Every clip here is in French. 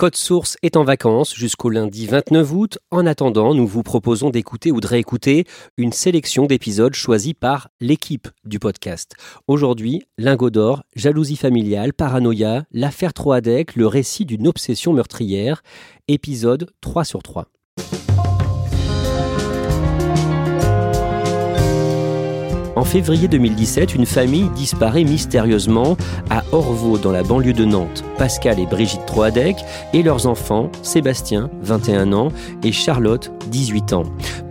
Code Source est en vacances jusqu'au lundi 29 août. En attendant, nous vous proposons d'écouter ou de réécouter une sélection d'épisodes choisis par l'équipe du podcast. Aujourd'hui, Lingot d'or, jalousie familiale, paranoïa, l'affaire Troadec, le récit d'une obsession meurtrière, épisode 3 sur 3. Février 2017, une famille disparaît mystérieusement à Orvaux, dans la banlieue de Nantes. Pascal et Brigitte Troadec et leurs enfants, Sébastien, 21 ans, et Charlotte, 18 ans.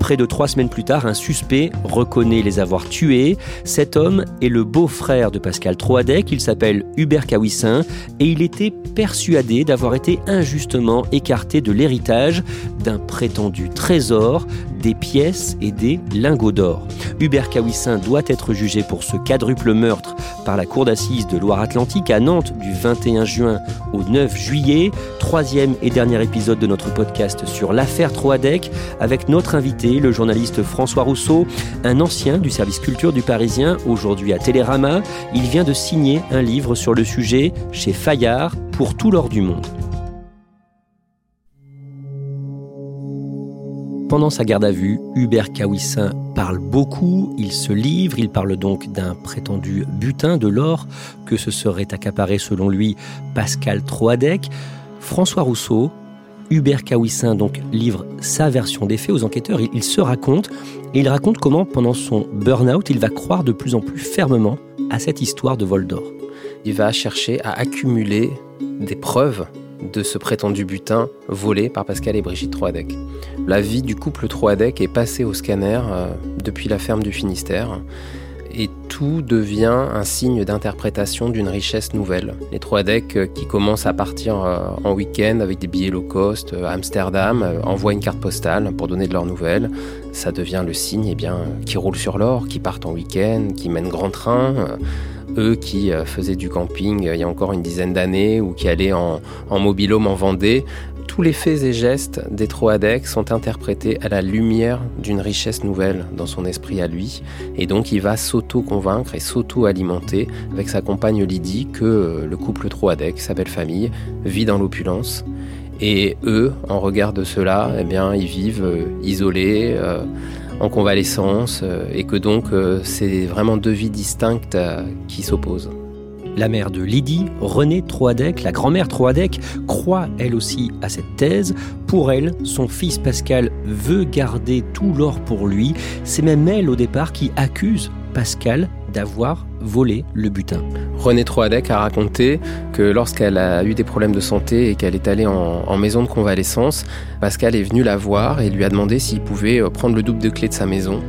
Près de trois semaines plus tard, un suspect reconnaît les avoir tués. Cet homme est le beau-frère de Pascal Troadec, il s'appelle Hubert Cahuissin, et il était persuadé d'avoir été injustement écarté de l'héritage d'un prétendu trésor, des pièces et des lingots d'or. Hubert Cahuissin doit être jugé pour ce quadruple meurtre par la Cour d'assises de Loire-Atlantique à Nantes du 21 juin au 9 juillet. Troisième et dernier épisode de notre podcast sur l'affaire Troadec avec notre invité, le journaliste François Rousseau, un ancien du service culture du Parisien, aujourd'hui à Télérama. Il vient de signer un livre sur le sujet chez Fayard pour tout l'or du monde. Pendant sa garde à vue, Hubert Cahuissin parle beaucoup, il se livre, il parle donc d'un prétendu butin de l'or que se serait accaparé selon lui Pascal Troadec. François Rousseau, Hubert Cahuissin donc livre sa version des faits aux enquêteurs, il, il se raconte et il raconte comment pendant son burn-out, il va croire de plus en plus fermement à cette histoire de vol d'or. Il va chercher à accumuler des preuves de ce prétendu butin volé par Pascal et Brigitte Troadec. La vie du couple Troadec est passée au scanner euh, depuis la ferme du Finistère et tout devient un signe d'interprétation d'une richesse nouvelle. Les Troadec euh, qui commencent à partir euh, en week-end avec des billets low cost à Amsterdam envoient une carte postale pour donner de leurs nouvelles. Ça devient le signe eh bien, qui roulent sur l'or, qui partent en week-end, qui mènent grand train eux qui euh, faisaient du camping euh, il y a encore une dizaine d'années ou qui allaient en, en en Vendée, tous les faits et gestes des Troadec sont interprétés à la lumière d'une richesse nouvelle dans son esprit à lui. Et donc il va s'auto-convaincre et s'auto-alimenter avec sa compagne Lydie que euh, le couple Troadec, sa belle famille, vit dans l'opulence. Et eux, en regard de cela, eh bien, ils vivent isolés, en convalescence euh, et que donc euh, c'est vraiment deux vies distinctes euh, qui s'opposent. La mère de Lydie, Renée Troadec, la grand-mère Troadec, croit elle aussi à cette thèse. Pour elle, son fils Pascal veut garder tout l'or pour lui. C'est même elle au départ qui accuse Pascal d'avoir volé le butin. Renée Troadec a raconté que lorsqu'elle a eu des problèmes de santé et qu'elle est allée en, maison de convalescence, Pascal est venu la voir et lui a demandé s'il pouvait euh, prendre le double de clé de sa maison.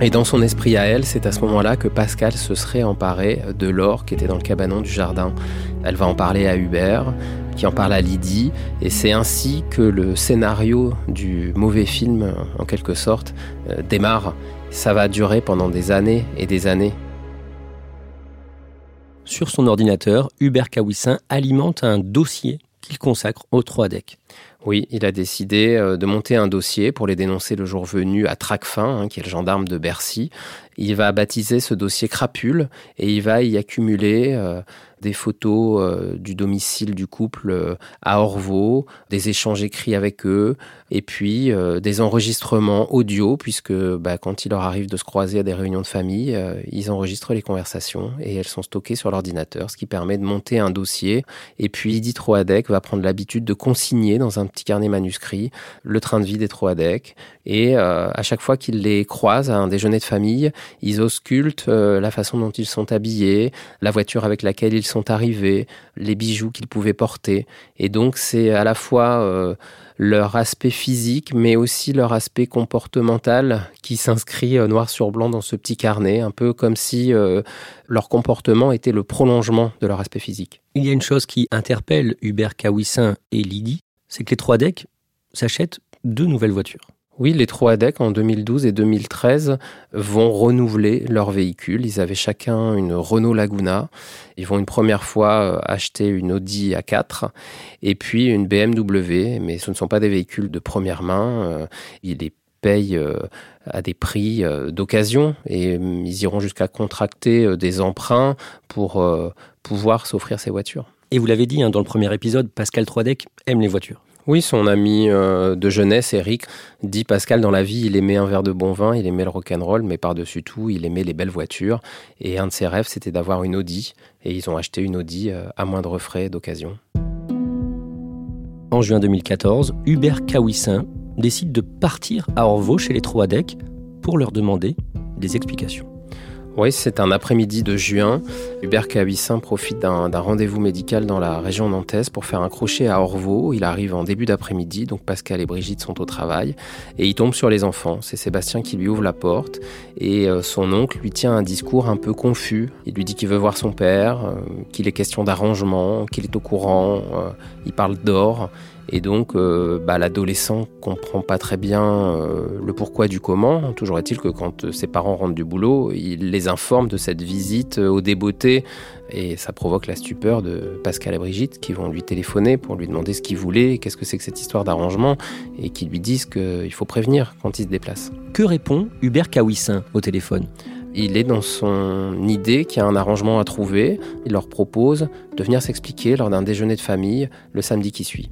Et dans son esprit à elle, c'est à ce moment-là que Pascal se serait emparé de l'or qui était dans le cabanon du jardin. Elle va en parler à Hubert, qui en parle à Lydie, et c'est ainsi que le scénario du mauvais film, en quelque sorte, euh, démarre. Ça va durer pendant des années et des années. Sur son ordinateur, Hubert Cahuissin alimente un dossier qu'il consacre aux trois decks. Oui, il a décidé euh, de monter un dossier pour les dénoncer le jour venu à Tracfin, hein, qui est le gendarme de Bercy. Il va baptiser ce dossier crapule et il va y accumuler euh, des photos euh, du domicile du couple euh, à Orvaux, des échanges écrits avec eux, et puis euh, des enregistrements audio, puisque bah, quand il leur arrive de se croiser à des réunions de famille, ils enregistrent les conversations et elles sont stockées sur l'ordinateur, ce qui permet de monter un dossier. Et puis Edith Troadec va prendre l'habitude de consigner dans un petit carnet manuscrit le train de vie des Troadec. Et à chaque fois qu'ils les croisent à un déjeuner de famille, ils auscultent la façon dont ils sont habillés, la voiture avec laquelle ils sont arrivés, les bijoux qu'ils pouvaient porter. Et donc c'est à la fois euh, leur aspect physique, mais aussi leur aspect comportemental qui s'inscrit euh, noir sur blanc dans ce petit carnet, un peu comme si euh, leur comportement était le prolongement de leur aspect physique. Il y a une chose qui interpelle Hubert Kawissin et Lydie, c'est que les trois decks s'achètent deux nouvelles voitures. Oui, les Troadec en 2012 et 2013 vont renouveler leur véhicule. Ils avaient chacun une Renault Laguna. Ils vont une première fois euh, acheter une Audi A4 et puis une BMW, mais ce ne sont pas des véhicules de première main. Euh, ils les payent euh, à des prix d'occasion et ils iront jusqu'à contracter des emprunts pour pouvoir s'offrir ces voitures. Et vous l'avez dit hein, dans le premier épisode, Pascal Troadec aime les voitures. Oui, son ami euh, de jeunesse, Eric, dit Pascal, dans la vie, il aimait un verre de bon vin, il aimait le rock'n'roll, mais par-dessus tout, il aimait les belles voitures. Et un de ses rêves, c'était d'avoir une Audi. Et ils ont acheté une Audi euh, à moindre frais d'occasion. En juin 2014, Hubert Kawissin décide de partir à Orvaux chez les Troadec pour leur demander des explications. Oui, c'est un après-midi de juin. Hubert Cabissin profite d'un rendez-vous médical dans la région nantaise pour faire un crochet à Orvaux. Il arrive en début d'après-midi, donc Pascal et Brigitte sont au travail, et il tombe sur les enfants. C'est Sébastien qui lui ouvre la porte, et euh, son oncle lui tient un discours un peu confus. Il lui dit qu'il veut voir son père, euh, qu'il est question d'arrangement, qu'il est au courant, euh, il parle d'or. Et donc, euh, bah, l'adolescent comprend pas très bien euh, le pourquoi du comment. Toujours est-il que quand euh, ses parents rentrent du boulot, il les informe de cette visite au débeauté et ça provoque la stupeur de Pascal et Brigitte qui vont lui téléphoner pour lui demander ce qu'il voulait, qu'est-ce que c'est que cette histoire d'arrangement et qui lui disent qu'il faut prévenir quand il se déplace. Que répond Hubert Kawissin au téléphone? Il est dans son idée qu'il y a un arrangement à trouver. Il leur propose de venir s'expliquer lors d'un déjeuner de famille le samedi qui suit.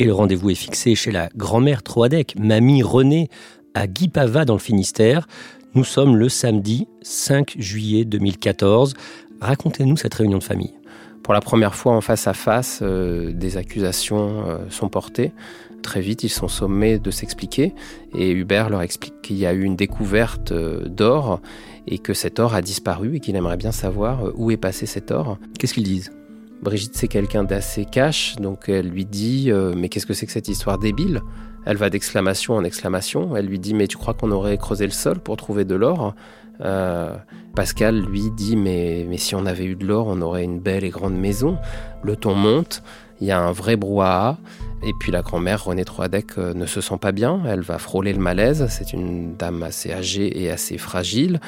Et le rendez-vous est fixé chez la grand-mère Troadec, mamie Renée, à Guipava dans le Finistère. Nous sommes le samedi 5 juillet 2014. Racontez-nous cette réunion de famille. Pour la première fois en face à face, euh, des accusations euh, sont portées. Très vite, ils sont sommés de s'expliquer et Hubert leur explique qu'il y a eu une découverte euh, d'or et que cet or a disparu et qu'il aimerait bien savoir où est passé cet or. Qu'est-ce qu'ils disent? Brigitte, c'est quelqu'un d'assez cash, donc elle lui dit euh, Mais qu'est-ce que c'est que cette histoire débile? Elle va d'exclamation en exclamation. Elle lui dit Mais tu crois qu'on aurait creusé le sol pour trouver de l'or? Euh, Pascal lui dit mais, mais si on avait eu de l'or, on aurait une belle et grande maison. Le ton monte, il y a un vrai brouhaha. Et puis la grand-mère, Renée Troadec, euh, ne se sent pas bien. Elle va frôler le malaise. C'est une dame assez âgée et assez fragile.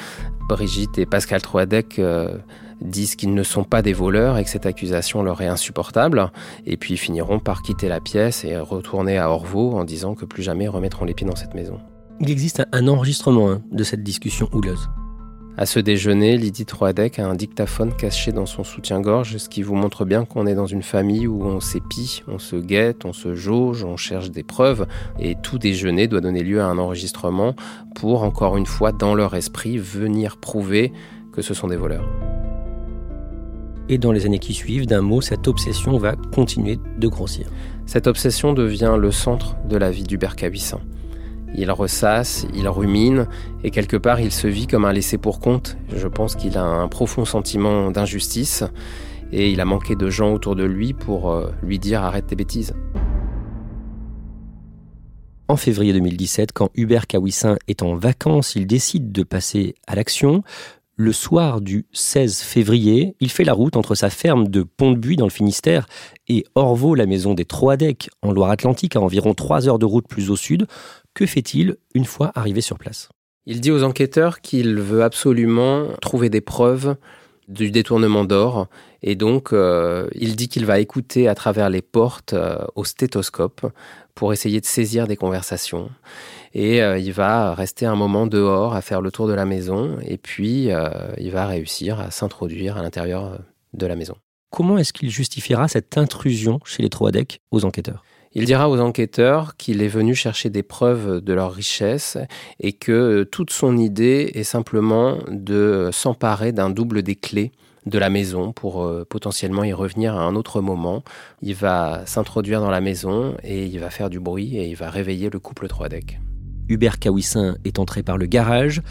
Brigitte et Pascal Troadec disent qu'ils ne sont pas des voleurs et que cette accusation leur est insupportable, et puis finiront par quitter la pièce et retourner à Orvaux en disant que plus jamais remettront les pieds dans cette maison. Il existe un enregistrement hein, de cette discussion houleuse. À ce déjeuner, Lydie Troadec a un dictaphone caché dans son soutien-gorge, ce qui vous montre bien qu'on est dans une famille où on s'épie, on se guette, on se jauge, on cherche des preuves, et tout déjeuner doit donner lieu à un enregistrement pour, encore une fois, dans leur esprit, venir prouver que ce sont des voleurs. Et dans les années qui suivent, d'un mot, cette obsession va continuer de grossir. Cette obsession devient le centre de la vie d'Hubert Cabissin. Il ressasse, il rumine, et quelque part il se vit comme un laissé pour compte. Je pense qu'il a un profond sentiment d'injustice, et il a manqué de gens autour de lui pour euh, lui dire arrête tes bêtises. En février 2017, quand Hubert Kawissin est en vacances, il décide de passer à l'action. Le soir du 16 février, il fait la route entre sa ferme de Pont-de-Buis dans le Finistère et Orvaux, la maison des Troadec en Loire-Atlantique, à environ 3 heures de route plus au sud. Que fait-il une fois arrivé sur place? Il dit aux enquêteurs qu'il veut absolument trouver des preuves du détournement d'or et donc euh, il dit qu'il va écouter à travers les portes euh, au stéthoscope pour essayer de saisir des conversations. Et euh, il va rester un moment dehors à faire le tour de la maison et puis il va réussir à s'introduire à l'intérieur de la maison. Comment est-ce qu'il justifiera cette intrusion chez les Troadec aux enquêteurs? Il dira aux enquêteurs qu'il est venu chercher des preuves de leur richesse et que toute son idée est simplement de s'emparer d'un double des clés de la maison pour euh, potentiellement y revenir à un autre moment. Il va s'introduire dans la maison et il va faire du bruit et il va réveiller le couple Troadec. Hubert Kawissin est entré par le garage.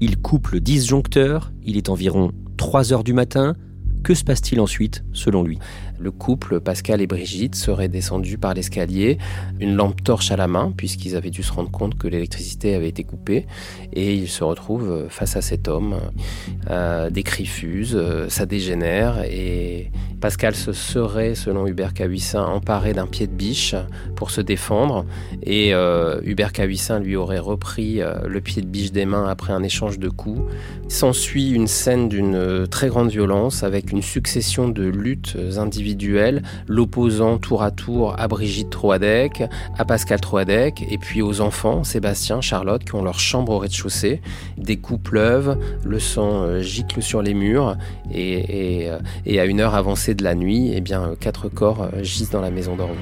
Il coupe le disjoncteur. Il est environ 3 heures du matin. Que se passe-t-il ensuite, selon lui? Le couple, Pascal et Brigitte, seraient descendus par l'escalier, une lampe torche à la main, puisqu'ils avaient dû se rendre compte que l'électricité avait été coupée. Et ils se retrouvent face à cet homme. Euh, des cris fusent, euh, ça dégénère. Et Pascal se serait, selon Hubert Cahuissin, emparé d'un pied de biche pour se défendre. Et euh, Hubert Cahuissin lui aurait repris le pied de biche des mains après un échange de coups. S'ensuit une scène d'une très grande violence avec une succession de luttes individuelles l'opposant tour à tour à Brigitte Troadec, à Pascal Troadec, et puis aux enfants, Sébastien, Charlotte, qui ont leur chambre au rez-de-chaussée. Des coups pleuvent, le sang euh, gicle sur les murs, euh, et, à une heure avancée de la nuit, eh bien, quatre corps euh, gisent dans la maison d'Ormeau.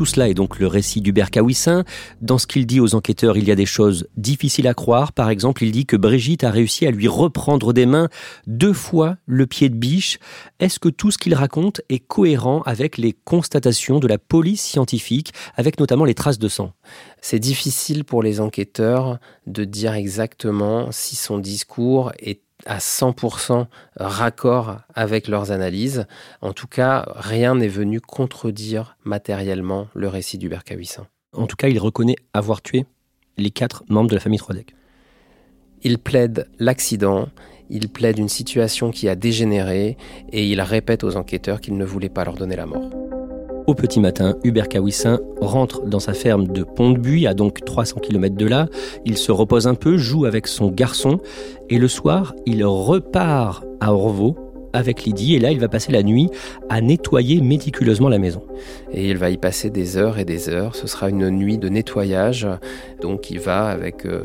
Tout cela est donc le récit d'Hubert Kawissin. Dans ce qu'il dit aux enquêteurs, il y a des choses difficiles à croire. Par exemple, il dit que Brigitte a réussi à lui reprendre des mains deux fois le pied de biche. Est-ce que tout ce qu'il raconte est cohérent avec les constatations de la police scientifique, avec notamment les traces de sang? C'est difficile pour les enquêteurs de dire exactement si son discours est à 100% raccord avec leurs analyses. En tout cas, rien n'est venu contredire matériellement le récit d'Hubert Cahuissin. En tout cas, il reconnaît avoir tué les quatre membres de la famille Troidec. Il plaide l'accident, il plaide une situation qui a dégénéré et il répète aux enquêteurs qu'il ne voulait pas leur donner la mort. Au petit matin, Hubert Kawissin rentre dans sa ferme de Pont-de-Buis, à donc 300 km de là. Il se repose un peu, joue avec son garçon, et le soir, il repart à Orvaux avec Lydie et là il va passer la nuit à nettoyer méticuleusement la maison. Et il va y passer des heures et des heures. Ce sera une nuit de nettoyage. Donc il va avec euh,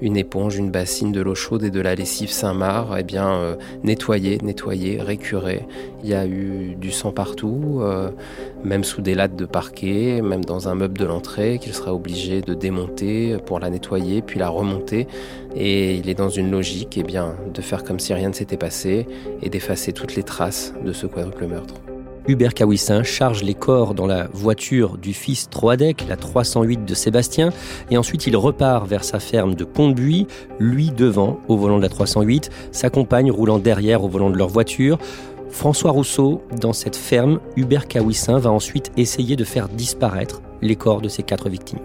une éponge, une bassine, de l'eau chaude et de la lessive Saint-Marc, eh bien euh, nettoyer, nettoyer, récurer. Il y a eu du sang partout, euh, même sous des lattes de parquet, même dans un meuble de l'entrée qu'il sera obligé de démonter pour la nettoyer puis la remonter. Et il est dans une logique, eh bien, de faire comme si rien ne s'était passé et d'effacer toutes les traces de ce quadruple meurtre. Hubert Kawissin charge les corps dans la voiture du fils Troadec, la 308 de Sébastien, et ensuite il repart vers sa ferme de Pont-de-Buis, lui devant au volant de la 308, sa compagne roulant derrière au volant de leur voiture. François Rousseau, dans cette ferme, Hubert Kawissin va ensuite essayer de faire disparaître les corps de ses quatre victimes.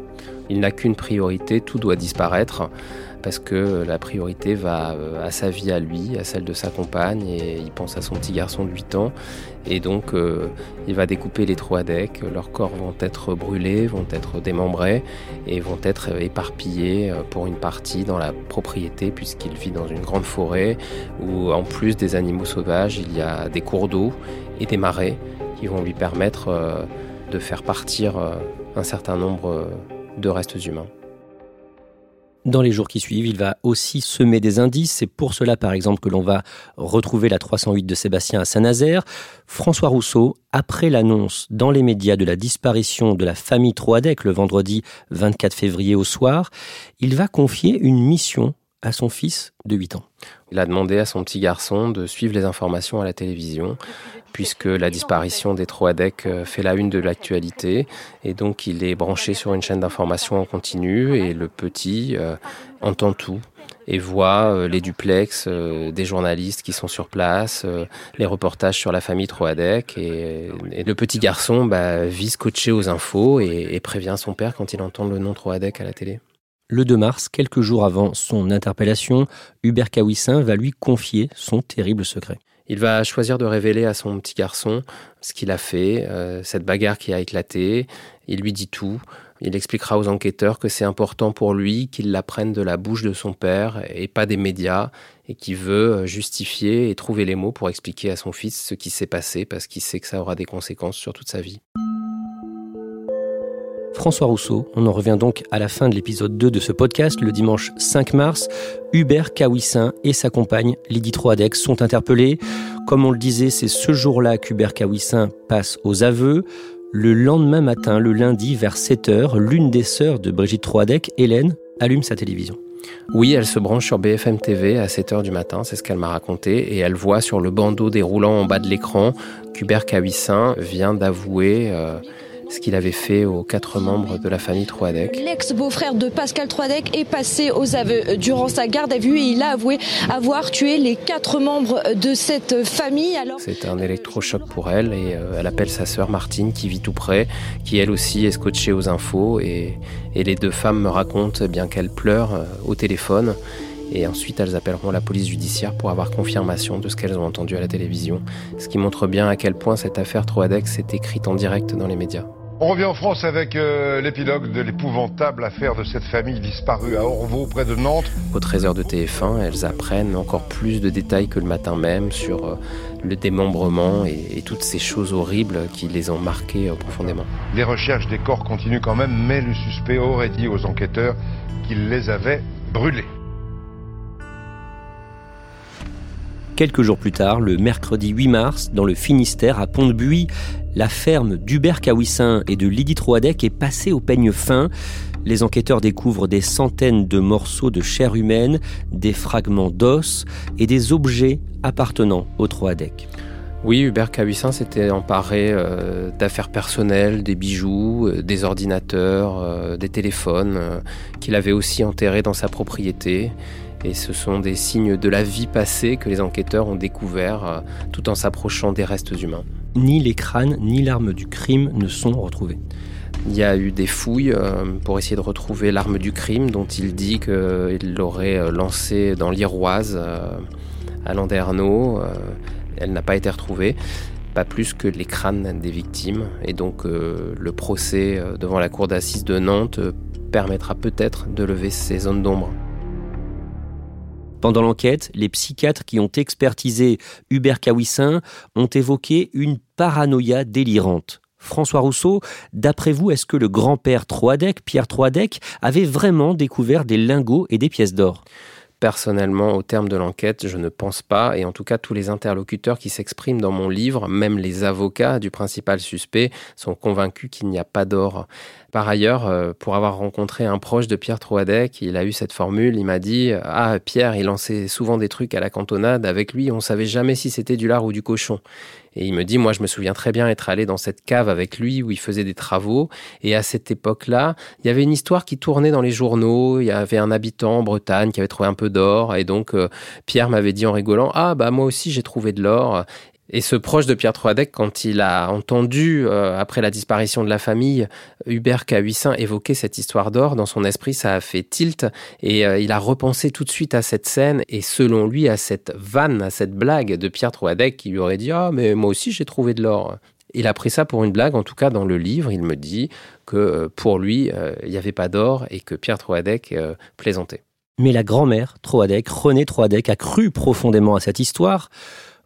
Il n'a qu'une priorité, tout doit disparaître parce que la priorité va euh, à sa vie à lui, à celle de sa compagne, et il pense à son petit garçon de 8 ans. Et donc, euh, il va découper les trois decks. Leurs corps vont être brûlés, vont être démembrés et vont être éparpillés euh, pour une partie dans la propriété, puisqu'il vit dans une grande forêt où, en plus des animaux sauvages, il y a des cours d'eau et des marais qui vont lui permettre de faire partir un certain nombre de restes humains. Dans les jours qui suivent, il va aussi semer des indices. C'est pour cela, par exemple, que l'on va retrouver la 308 de Sébastien à Saint-Nazaire. François Rousseau, après l'annonce dans les médias de la disparition de la famille Troadec le vendredi 24 février au soir, il va confier une mission à son fils de 8 ans. Il a demandé à son petit garçon de suivre les informations à la télévision, puisque la disparition des Troadec euh, fait la une de l'actualité. Et donc il est branché sur une chaîne d'information en continu, et le petit euh, entend tout et voit euh, les duplex des journalistes qui sont sur place, les reportages sur la famille Troadec. Et, le petit garçon bah, vit scotché aux infos et, et prévient son père quand il entend le nom Troadec à la télé. Le 2 mars, quelques jours avant son interpellation, Hubert Kawissin va lui confier son terrible secret. Il va choisir de révéler à son petit garçon ce qu'il a fait, euh, cette bagarre qui a éclaté. Il lui dit tout. Il expliquera aux enquêteurs que c'est important pour lui qu'il l'apprenne de la bouche de son père et pas des médias, et qu'il veut justifier et trouver les mots pour expliquer à son fils ce qui s'est passé parce qu'il sait que ça aura des conséquences sur toute sa vie. François Rousseau. On en revient donc à la fin de l'épisode 2 de ce podcast, le dimanche 5 mars. Hubert Kawissin et sa compagne Lydie Troadex sont interpellés. Comme on le disait, c'est ce jour-là qu'Hubert Kawissin passe aux aveux. Le lendemain matin, le lundi, vers 7h, l'une des sœurs de Brigitte Troadec, Hélène, allume sa télévision. Oui, elle se branche sur BFM TV à 7h du matin, c'est ce qu'elle m'a raconté, et elle voit sur le bandeau déroulant en bas de l'écran qu'Hubert Kawissin vient d'avouer euh, ce qu'il avait fait aux quatre membres de la famille Troadec. L'ex-beau-frère de Pascal Troadec est passé aux aveux durant sa garde à vue et il a avoué avoir tué les quatre membres de cette famille. Alors... C'est un électrochoc pour elle et euh, elle appelle sa sœur Martine qui vit tout près, qui elle aussi est scotchée aux infos et, et les deux femmes me racontent bien qu'elles pleurent euh, au téléphone. Et ensuite, elles appelleront la police judiciaire pour avoir confirmation de ce qu'elles ont entendu à la télévision. Ce qui montre bien à quel point cette affaire Troadec s'est écrite en direct dans les médias. On revient en France avec euh, l'épilogue de l'épouvantable affaire de cette famille disparue à Orvaux, près de Nantes. Au 13h de TF1, elles apprennent encore plus de détails que le matin même sur euh, le démembrement et, toutes ces choses horribles qui les ont marquées euh, profondément. Les recherches des corps continuent quand même, mais le suspect aurait dit aux enquêteurs qu'il les avait brûlés. Quelques jours plus tard, le mercredi 8 mars, dans le Finistère, à Pont-de-Buis, la ferme d'Hubert Kawissin et de Lydie Troadec est passée au peigne fin. Les enquêteurs découvrent des centaines de morceaux de chair humaine, des fragments d'os et des objets appartenant au Troadec. Oui, Hubert Kawissin s'était emparé euh, d'affaires personnelles, des bijoux, euh, des ordinateurs, euh, des téléphones, qu'il avait aussi enterrés dans sa propriété. Et ce sont des signes de la vie passée que les enquêteurs ont découverts euh, tout en s'approchant des restes humains. Ni les crânes ni l'arme du crime ne sont retrouvés. Il y a eu des fouilles euh, pour essayer de retrouver l'arme du crime dont il dit qu'il l'aurait euh, lancée dans l'Iroise à Landerneau. Elle n'a pas été retrouvée, pas plus que les crânes des victimes. Et donc le procès devant la cour d'assises de Nantes permettra peut-être de lever ces zones d'ombre. Pendant l'enquête, les psychiatres qui ont expertisé Hubert Kawissin ont évoqué une paranoïa délirante. François Rousseau, d'après vous, est-ce que le grand-père Troadec, Pierre Troadec, avait vraiment découvert des lingots et des pièces d'or? Personnellement, au terme de l'enquête, je ne pense pas, et en tout cas tous les interlocuteurs qui s'expriment dans mon livre, même les avocats du principal suspect, sont convaincus qu'il n'y a pas d'or. Par ailleurs, euh, pour avoir rencontré un proche de Pierre Troadec, il a eu cette formule, il m'a dit « Ah, Pierre, il lançait souvent des trucs à la cantonade, avec lui, on savait jamais si c'était du lard ou du cochon. » Et il me dit, moi je me souviens très bien être allé dans cette cave avec lui où il faisait des travaux. Et à cette époque-là, il y avait une histoire qui tournait dans les journaux. Il y avait un habitant en Bretagne qui avait trouvé un peu d'or. Et donc euh, Pierre m'avait dit en rigolant, ah bah moi aussi j'ai trouvé de l'or. Et ce proche de Pierre Troadec, quand il a entendu, euh, après la disparition de la famille, Hubert Cahuissin évoquer cette histoire d'or, dans son esprit, ça a fait tilt. Et euh, il a repensé tout de suite à cette scène et selon lui, à cette vanne, à cette blague de Pierre Troadec qui lui aurait dit Ah, mais moi aussi j'ai trouvé de l'or. Il a pris ça pour une blague, en tout cas dans le livre, il me dit que euh, pour lui, il n'y avait pas d'or et que Pierre Troadec plaisantait. Mais la grand-mère Troadec, René Troadec, a cru profondément à cette histoire.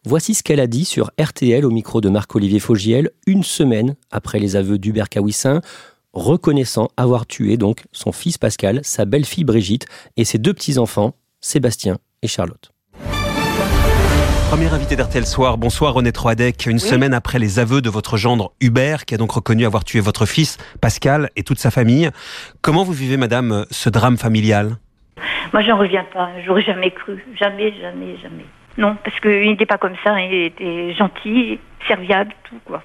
Voici ce qu'elle a dit sur RTL au micro de Marc-Olivier Fogiel une semaine après les aveux d'Hubert Kawissin, reconnaissant avoir tué donc son fils Pascal, sa belle-fille Brigitte et ses deux petits-enfants, Sébastien et Charlotte. Premier invité d'RTL Soir, bonsoir René Troadec. Une semaine après les aveux de votre gendre Hubert, qui a donc reconnu avoir tué votre fils Pascal et toute sa famille, comment vous vivez, madame, ce drame familial? Moi, j'en reviens pas. J'aurais jamais cru. Jamais, jamais, jamais. Non, parce qu'il n'était pas comme ça, hein. il était gentil, serviable, tout quoi.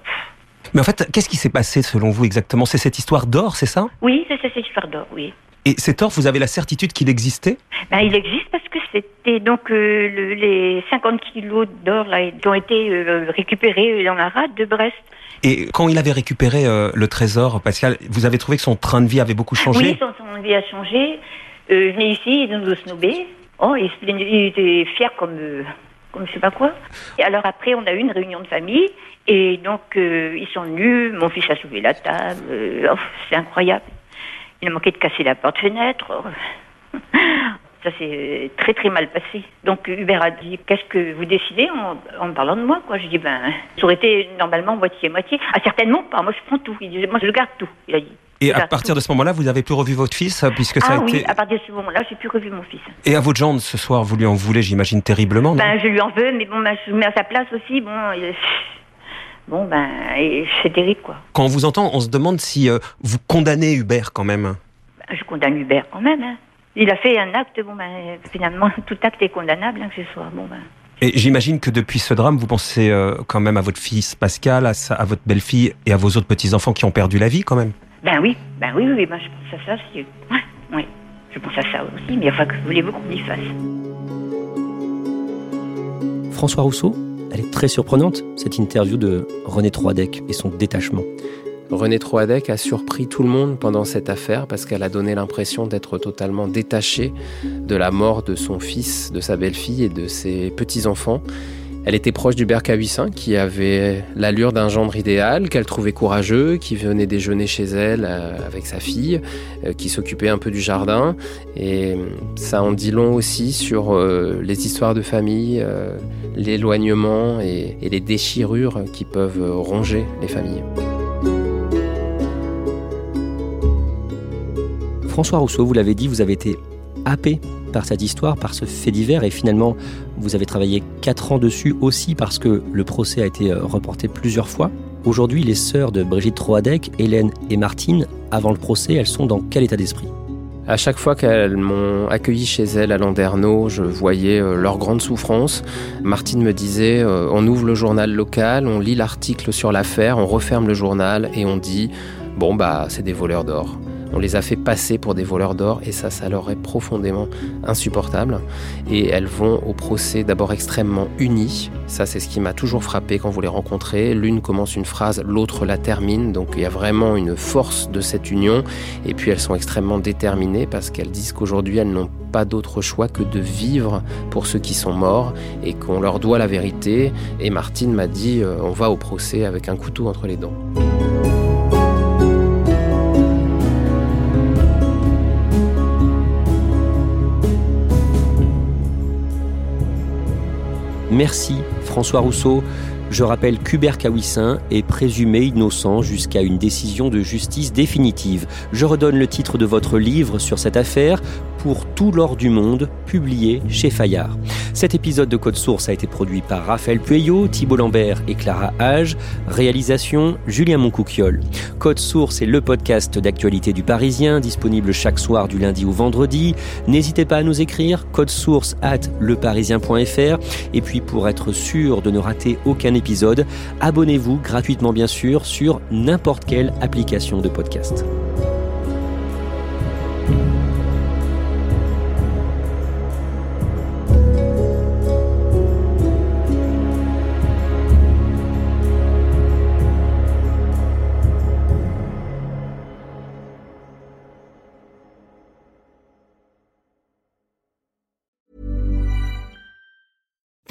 Mais en fait, qu'est-ce qui s'est passé selon vous exactement? C'est cette histoire d'or, c'est ça? Oui, c'est cette histoire d'or, oui. Et cet or, vous avez la certitude qu'il existait? Ben, Il existe parce que c'était donc euh, les 50 kilos d'or qui ont été euh, récupérés dans la rade de Brest. Et quand il avait récupéré euh, le trésor, Pascal, vous avez trouvé que son train de vie avait beaucoup changé? Oui, son train de vie a changé. il venait ici, il nous snobait. Oh, il, était fier comme, comme je sais pas quoi. Et alors après, on a eu une réunion de famille et donc euh, ils sont venus. Mon fils a soulevé la table. Euh, oh, c'est incroyable. Il a manqué de casser la porte-fenêtre. Ça s'est très très mal passé. Donc Hubert a dit qu'est-ce que vous décidez en, en parlant de moi quoi? Je dis ben ça aurait été normalement moitié moitié. Ah certainement pas. Moi je prends tout. Il disait moi je garde tout. Il a dit Et à partir de ce moment-là, vous n'avez plus revu votre fils puisque ça ah a oui, été. à partir de ce moment-là, j'ai plus revu mon fils. Et à votre gendre ce soir, vous lui en voulez, j'imagine, terriblement, non? Ben, je lui en veux, mais bon, ben, je me mets à sa place aussi. Bon, euh, bon ben, et c'est terrible, quoi. Quand on vous entend, on se demande si euh, vous condamnez Hubert quand même. Ben, je condamne Hubert quand même. Hein. Il a fait un acte, bon, ben, finalement, tout acte est condamnable, hein, que ce soit. Bon, ben. Et j'imagine que depuis ce drame, vous pensez euh, quand même à votre fils Pascal, à, sa- à votre belle-fille et à vos autres petits-enfants qui ont perdu la vie quand même? Ben oui, ben oui, oui, ben, je pense à ça aussi. Ouais, oui, je pense à ça aussi, mais enfin, que voulez-vous qu'on y fasse? François Rousseau, elle est très surprenante, cette interview de René Troidec et son détachement. René Troadec a surpris tout le monde pendant cette affaire parce qu'elle a donné l'impression d'être totalement détachée de la mort de son fils, de sa belle-fille et de ses petits-enfants. Elle était proche du Cahuissin qui avait l'allure d'un gendre idéal, qu'elle trouvait courageux, qui venait déjeuner chez elle euh, avec sa fille, euh, qui s'occupait un peu du jardin. Et ça en dit long aussi sur euh, les histoires de famille, l'éloignement et, les déchirures qui peuvent ronger les familles. François Rousseau, vous l'avez dit, vous avez été happé par cette histoire, par ce fait divers, et finalement, vous avez travaillé 4 ans dessus aussi parce que le procès a été euh, reporté plusieurs fois. Aujourd'hui, les sœurs de Brigitte Troadec, Hélène et Martine, avant le procès, elles sont dans quel état d'esprit? À chaque fois qu'elles m'ont accueilli chez elles à Landerneau, je voyais euh, leur grande souffrance. Martine me disait euh, on ouvre le journal local, on lit l'article sur l'affaire, on referme le journal et on dit bon bah c'est des voleurs d'or. On les a fait passer pour des voleurs d'or et ça, ça leur est profondément insupportable. Et elles vont au procès d'abord extrêmement unies. Ça, c'est ce qui m'a toujours frappé quand vous les rencontrez. L'une commence une phrase, l'autre la termine. Donc il y a vraiment une force de cette union. Et puis elles sont extrêmement déterminées parce qu'elles disent qu'aujourd'hui, elles n'ont pas d'autre choix que de vivre pour ceux qui sont morts et qu'on leur doit la vérité. Et Martine m'a dit, euh, on va au procès avec un couteau entre les dents. Merci François Rousseau. Je rappelle qu'Hubert Kawissin est présumé innocent jusqu'à une décision de justice définitive. Je redonne le titre de votre livre sur cette affaire pour tout l'or du monde, publié chez Fayard. Cet épisode de Code Source a été produit par Raphaël Pueyo, Thibault Lambert et Clara Hage. Réalisation Julien Moncouquiol. Code Source est le podcast d'actualité du Parisien, disponible chaque soir du lundi au vendredi. N'hésitez pas à nous écrire source at leparisien.fr. Et puis pour être sûr de ne rater aucun épisode, abonnez-vous gratuitement bien sûr sur n'importe quelle application de podcast.